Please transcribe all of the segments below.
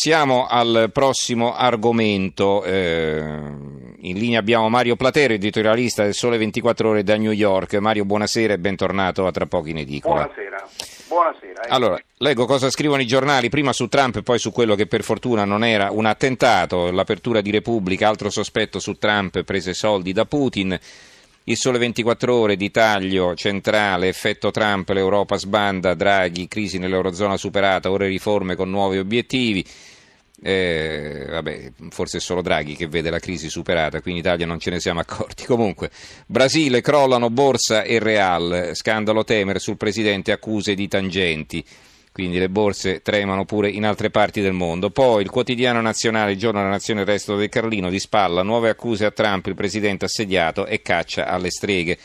Siamo al prossimo argomento. Eh, in linea abbiamo Mario Platero, editorialista del Sole 24 Ore da New York. Mario, buonasera e bentornato a Tra pochi in edicola. Buonasera. Buonasera. Ecco. Allora, leggo cosa scrivono i giornali, prima su Trump e poi su quello che per fortuna non era un attentato, l'apertura di Repubblica, altro sospetto su Trump, prese soldi da Putin. Il sole 24 ore di taglio centrale, effetto Trump, l'Europa sbanda, Draghi, crisi nell'Eurozona superata, ore riforme con nuovi obiettivi. Eh, vabbè, forse è solo Draghi che vede la crisi superata, qui in Italia non ce ne siamo accorti. Comunque, Brasile crollano borsa e real, scandalo Temer sul presidente, accuse di tangenti. Quindi le borse tremano pure in altre parti del mondo. Poi il quotidiano nazionale, il giorno della nazione, il resto del Carlino, di spalla, nuove accuse a Trump, il presidente assediato e caccia alle streghe.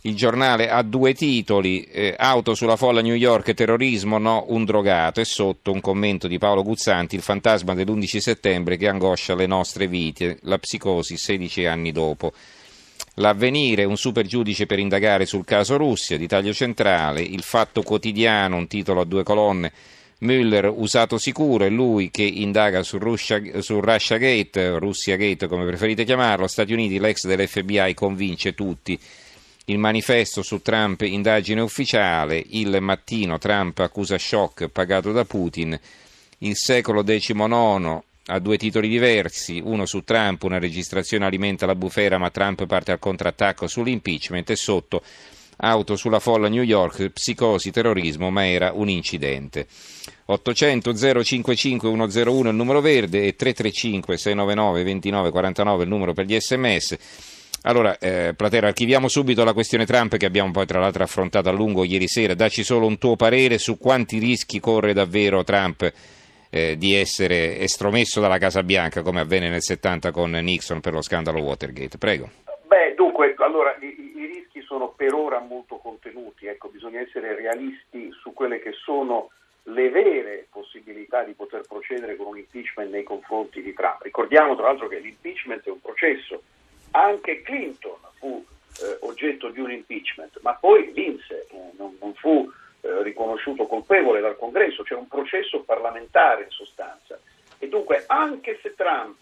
Il giornale ha due titoli, eh, auto sulla folla New York, terrorismo, no, un drogato e sotto un commento di Paolo Guzzanti, il fantasma dell'11 settembre che angoscia le nostre vite, la psicosi 16 anni dopo. L'avvenire, un super giudice per indagare sul caso Russia, di taglio centrale, il fatto quotidiano, un titolo a due colonne, Müller usato sicuro, è lui che indaga su, Russia, su Russia Gate, Russia Gate come preferite chiamarlo, Stati Uniti, l'ex dell'FBI convince tutti. Il manifesto su Trump, indagine ufficiale, il mattino Trump accusa shock pagato da Putin, il secolo XIX ha due titoli diversi, uno su Trump, una registrazione alimenta la bufera ma Trump parte al contrattacco sull'impeachment e sotto auto sulla folla New York, psicosi, terrorismo, ma era un incidente. 800 055 101 il numero verde e 335 699 2949 il numero per gli sms. Allora, eh, Platera, archiviamo subito la questione Trump che abbiamo poi tra l'altro affrontato a lungo ieri sera. Dacci solo un tuo parere su quanti rischi corre davvero Trump eh, di essere estromesso dalla Casa Bianca come avvenne nel 70 con Nixon per lo scandalo Watergate. Prego. Beh, dunque, allora, i, i rischi sono per ora molto contenuti, ecco, bisogna essere realisti su quelle che sono le vere possibilità di poter procedere con un impeachment nei confronti di Trump. Ricordiamo tra l'altro che l'impeachment è un processo anche Clinton fu eh, oggetto di un impeachment, ma poi vinse, eh, non, non, fu eh, riconosciuto colpevole dal Congresso, c'è un processo parlamentare in sostanza. E dunque anche se Trump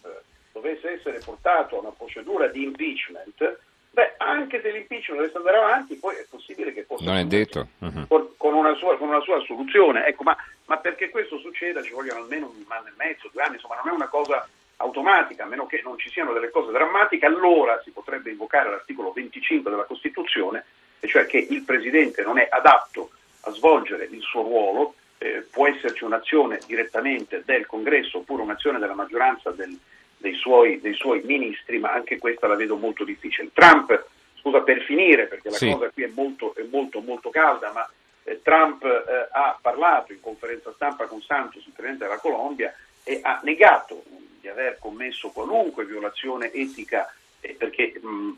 dovesse essere portato a una procedura di impeachment, beh, anche se l'impeachment dovesse andare avanti, poi è possibile che possa... Non è detto. Uh-huh. Con, una sua, con, una sua, soluzione. Ecco, ma, ma perché questo succeda ci vogliono almeno un anno e mezzo, due anni, insomma non è una cosa automatica, a meno che non ci siano delle cose drammatiche, allora si potrebbe invocare l'articolo 25 della Costituzione, e cioè che il Presidente non è adatto a svolgere il suo ruolo, eh, può esserci un'azione direttamente del Congresso oppure un'azione della maggioranza del, dei, suoi, dei, suoi, ministri, ma anche questa la vedo molto difficile. Trump, scusa per finire, perché la sì. cosa qui è molto, è molto, molto calda, ma eh, Trump eh, ha parlato in conferenza stampa con Santos, il Presidente della Colombia, e ha negato di aver commesso qualunque violazione etica, eh, perché mh,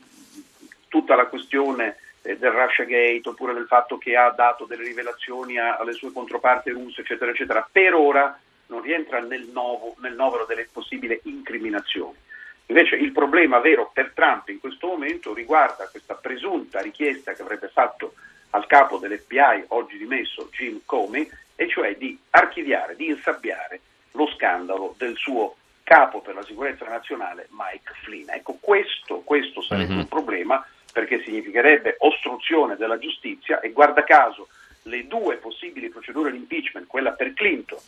tutta la questione eh, del Russia Gate oppure del fatto che ha dato delle rivelazioni a, alle sue controparti russe, eccetera, eccetera, per ora non rientra nel, novo, nel novero delle possibili incriminazioni. Invece il problema vero per Trump in questo momento riguarda questa presunta richiesta che avrebbe fatto al capo dell'FBI, oggi dimesso Jim Comey, e cioè di archiviare, di insabbiare lo scandalo del suo capo per la sicurezza nazionale Mike Flynn. Ecco, questo, questo sarebbe mm-hmm. un problema perché significherebbe ostruzione della giustizia e guarda caso le due possibili procedure di impeachment, quella per Clinton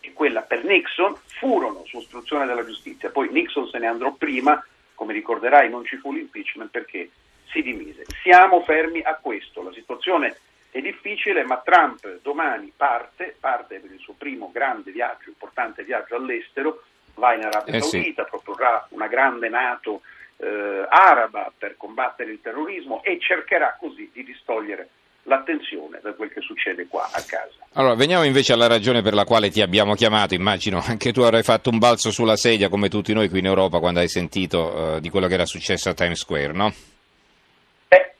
e quella per Nixon, furono su ostruzione della giustizia. Poi Nixon se ne andò prima, come ricorderai non ci fu l'impeachment perché si dimise. Siamo fermi a questo, la situazione è difficile, ma Trump domani parte, parte per il suo primo grande viaggio, importante viaggio all'estero, va in Arabia eh Saudita, sì. proporrà una grande Nato eh, araba per combattere il terrorismo e cercherà così di distogliere l'attenzione da quel che succede qua a casa. Allora, veniamo invece alla ragione per la quale ti abbiamo chiamato. Immagino anche tu avrai fatto un balzo sulla sedia come tutti noi qui in Europa quando hai sentito uh, di quello che era successo a Times Square, no? Eh,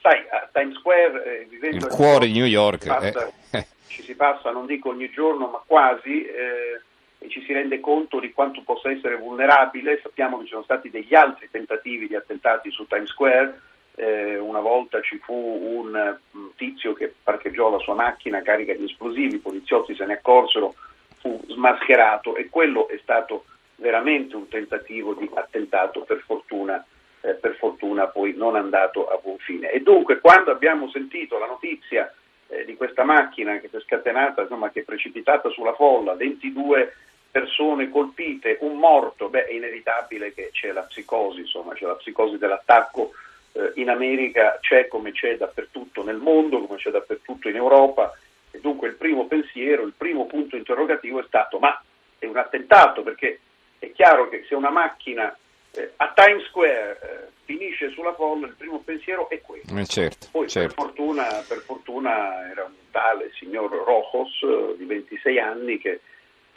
sai, a Times Square, eh, vivendo il cuore di New York, passa, eh. ci si passa, non dico ogni giorno, ma quasi. Eh, ci si rende conto di quanto possa essere vulnerabile. Sappiamo che ci sono stati degli altri tentativi di attentati su Times Square. Eh, una volta ci fu un, un, tizio che parcheggiò la sua macchina carica di esplosivi, i poliziotti se ne accorsero, fu smascherato e quello è stato veramente un tentativo di attentato per fortuna, eh, per fortuna poi non andato a buon fine. E dunque quando abbiamo sentito la notizia eh, di questa macchina che si è scatenata, insomma, che è precipitata sulla folla, 22 persone colpite, un morto, beh è inevitabile che c'è la psicosi, insomma c'è la psicosi dell'attacco eh, in America, c'è come c'è dappertutto nel mondo, come c'è dappertutto in Europa e dunque il primo pensiero, il primo punto interrogativo è stato ma è un attentato perché è chiaro che se una macchina eh, a Times Square eh, finisce sulla folla, il primo pensiero è questo. Eh certo, Poi certo. Per, fortuna, per, fortuna, era un tale signor Rojos eh, di 26 anni che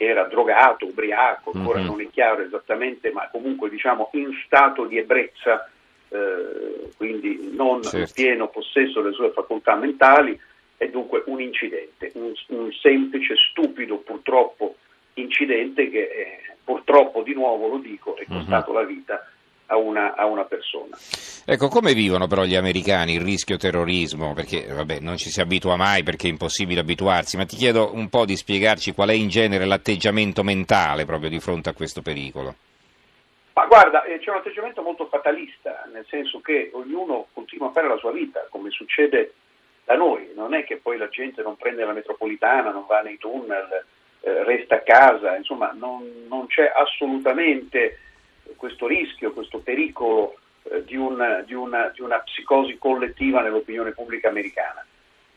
era drogato, ubriaco, ancora mm-hmm. non è chiaro esattamente, ma comunque diciamo in stato di ebbrezza, eh, quindi non certo. in pieno possesso delle sue facoltà mentali, è dunque un incidente, un, un semplice, stupido purtroppo incidente che eh, purtroppo di nuovo lo dico è costato mm-hmm. la vita a una, a una, persona. Ecco, come vivono però gli americani il rischio terrorismo? Perché vabbè, non ci si abitua mai perché è impossibile abituarsi, ma ti chiedo un po' di spiegarci qual è in genere l'atteggiamento mentale proprio di fronte a questo pericolo. Ma guarda, eh, c'è un atteggiamento molto fatalista, nel senso che ognuno continua a fare la sua vita, come succede da noi, non è che poi la gente non prende la metropolitana, non va nei tunnel, eh, resta a casa, insomma non, non c'è assolutamente questo rischio, questo pericolo eh, di, un, di, una, di, una, psicosi collettiva nell'opinione pubblica americana.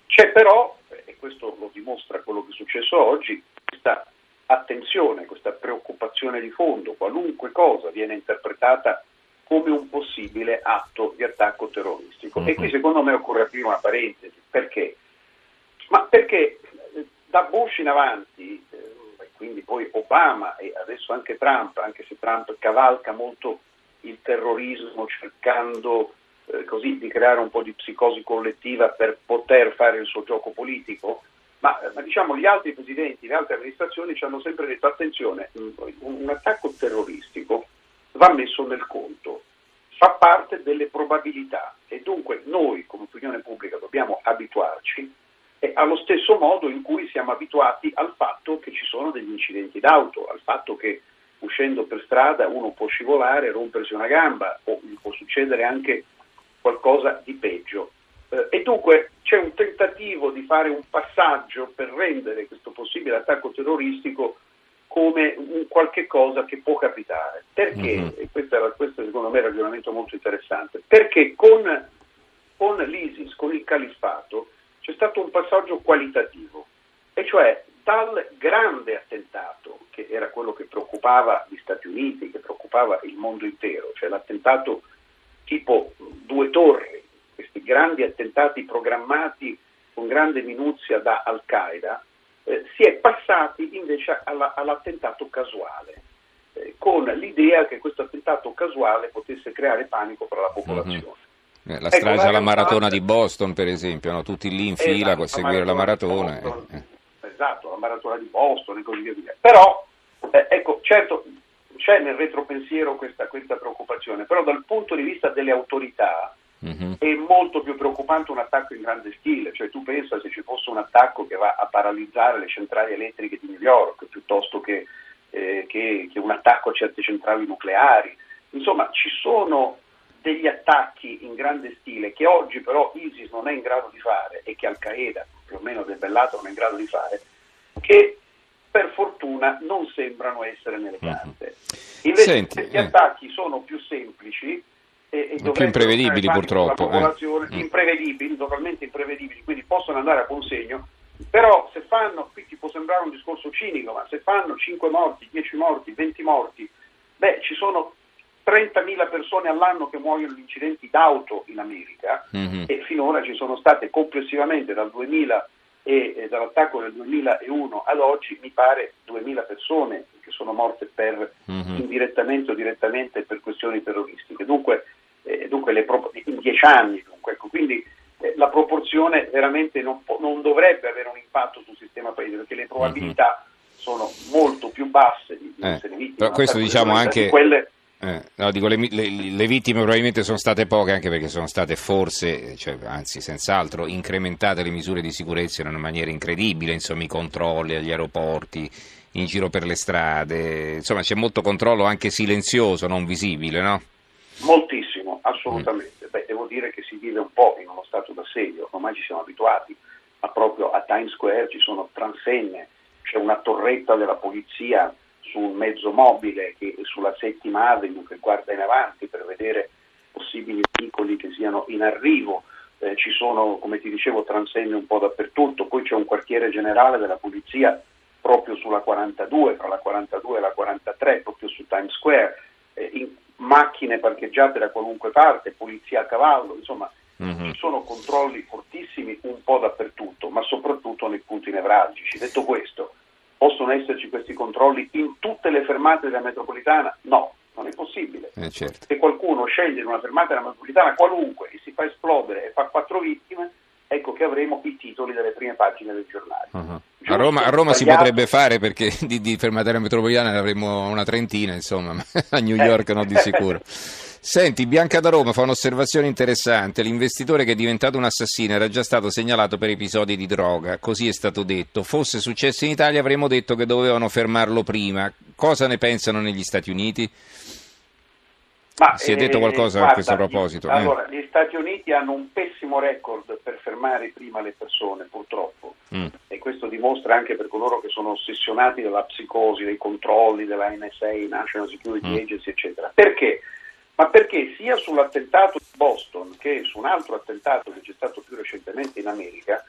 C'è però, e questo lo dimostra quello che è successo oggi, questa attenzione, questa preoccupazione di fondo, qualunque cosa viene interpretata come un possibile atto di attacco terroristico. Mm-hmm. E qui secondo me occorre aprire una parentesi, perché? Ma perché eh, da Bush in avanti quindi poi Obama e adesso anche Trump, anche se Trump cavalca molto il terrorismo cercando eh, così di creare un po' di psicosi collettiva per poter fare il suo gioco politico, ma, ma diciamo gli altri presidenti, le altre amministrazioni ci hanno sempre detto attenzione, un, un attacco terroristico va messo nel conto, fa parte delle probabilità e dunque noi come opinione pubblica dobbiamo abituarci allo stesso modo in cui siamo abituati al fatto che ci sono degli incidenti d'auto, al fatto che uscendo per strada uno può scivolare, rompersi una gamba o gli può succedere anche qualcosa di peggio. Eh, e dunque c'è un tentativo di fare un passaggio per rendere questo possibile attacco terroristico come un qualche cosa che può capitare. Perché? Mm-hmm. E questo, è, questo è secondo me un ragionamento molto interessante. Perché con, con l'ISIS, con il califfato, c'è stato un passaggio qualitativo, e cioè dal grande attentato, che era quello che preoccupava gli Stati Uniti, che preoccupava il mondo intero, cioè l'attentato tipo due torri, questi grandi attentati programmati con grande minuzia da Al-Qaeda, eh, si è passati invece alla, all'attentato casuale, eh, con l'idea che questo attentato casuale potesse creare panico tra la popolazione. Mm-hmm. Eh, la strage ecco, alla maratona di Boston, per esempio, no? tutti lì in fila esatto, a seguire la maratona. Boston, eh. Esatto, la maratona di Boston e così via. Però, eh, ecco, certo, c'è nel retropensiero questa, questa, preoccupazione, però dal punto di vista delle autorità mm-hmm. è molto più preoccupante un attacco in grande stile, cioè tu pensa se ci fosse un attacco che va a paralizzare le centrali elettriche di New York piuttosto che, eh, che, che un attacco a certe centrali nucleari. Insomma, ci sono degli attacchi in grande stile che oggi però ISIS non è in grado di fare e che Al-Qaeda, più o meno debellato, non è in grado di fare, che per fortuna non sembrano essere nelle mhm. carte. Invece Senti, questi eh. attacchi sono più semplici e, e più imprevedibili purtroppo. Eh. Imprevedibili, totalmente imprevedibili, quindi possono andare a buon segno, però se fanno, qui ti può sembrare un discorso cinico, ma se fanno 5 morti, 10 morti, 20 morti, beh ci sono 30.000 persone all'anno che muoiono in incidenti d'auto in America mm-hmm. e finora ci sono state complessivamente dal 2000 e, e, dall'attacco del 2001 ad oggi mi pare 2.000 persone che sono morte per, mm-hmm. indirettamente o direttamente per questioni terroristiche. Dunque, eh, dunque pro- in dieci anni, dunque, ecco, quindi eh, la proporzione veramente non, po- non, dovrebbe avere un impatto sul sistema paese perché le probabilità mm-hmm. sono molto più basse di, di eh, essere vittime. Questo diciamo anche... Quelle, eh, no, dico, le, le, le, vittime probabilmente sono state poche anche perché sono state forse, cioè, anzi senz'altro, incrementate le misure di sicurezza in una maniera incredibile, insomma i controlli agli aeroporti, in giro per le strade, insomma c'è molto controllo anche silenzioso, non visibile, no? Moltissimo, assolutamente. Mm. Beh, devo dire che si vive un po' in uno stato d'assedio, ormai ci siamo abituati, ma proprio a Times Square ci sono transenne, c'è una torretta della polizia su un mezzo mobile che sulla settima avenue che guarda in avanti per vedere possibili veicoli che siano in arrivo. Eh, ci sono, come ti dicevo, transenne un po' dappertutto, poi c'è un quartiere generale della polizia proprio sulla 42, tra la 42 e la 43, proprio su Times Square, eh, in macchine parcheggiate da qualunque parte, polizia a cavallo, insomma mm-hmm. ci sono controlli fortissimi un po' dappertutto, ma soprattutto nei punti nevralgici. Detto questo, possono esserci questi controlli in tutte le fermate della metropolitana? No, non è possibile. Eh, certo. Se qualcuno scende in una fermata della metropolitana qualunque e si fa esplodere e fa quattro vittime, ecco che avremo i titoli delle prime pagine dei giornali. Uh-huh. A Roma, a Roma si potrebbe fare perché di, di fermata metropolitana ne avremo una trentina, insomma, ma a New York no di sicuro. Senti, Bianca da Roma fa un'osservazione interessante. L'investitore che è diventato un assassino era già stato segnalato per episodi di droga, così è stato detto. Fosse successo in Italia avremmo detto che dovevano fermarlo prima. Cosa ne pensano negli Stati Uniti? Ma, si è detto qualcosa eh, guarda, a questo proposito? Allora, eh. gli Stati Uniti hanno un pessimo record per fermare prima le persone, purtroppo, mm. e questo dimostra anche per coloro che sono ossessionati dalla psicosi, dei controlli della NSA, National Security mm. Agency, eccetera. Perché? Ma perché sia sull'attentato di Boston che su un altro attentato che c'è stato più recentemente in America,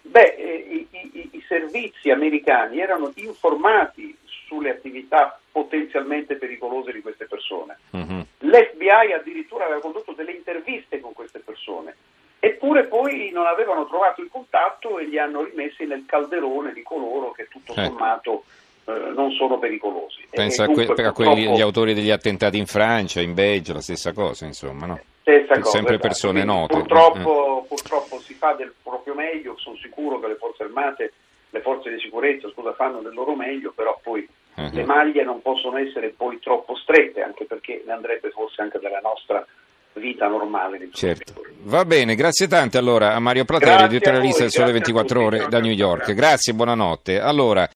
beh, eh, i, i, i servizi americani erano informati sulle attività potenzialmente pericolose di queste persone. Mm-hmm. L'FBI addirittura aveva condotto delle interviste con queste persone, eppure poi non avevano trovato il contatto e li hanno rimessi nel calderone di coloro che tutto ecco. sommato eh, non sono pericolosi. Pensa a, que- a quelli, gli autori degli attentati in Francia, in Belgio, la stessa cosa, insomma, no? Stessa cosa, sempre esatto. persone Quindi, note. Purtroppo, eh. purtroppo si fa del proprio meglio, sono sicuro che le forze armate, le forze di sicurezza, scusa, fanno del loro meglio, però poi uh-huh. le maglie non possono essere poi troppo strette, anche perché ne andrebbe forse anche della nostra vita normale. Certo. Va bene, grazie tante allora a Mario Plateri, editorialista del Sole 24 Ore da New York. Grazie, buonanotte. Allora,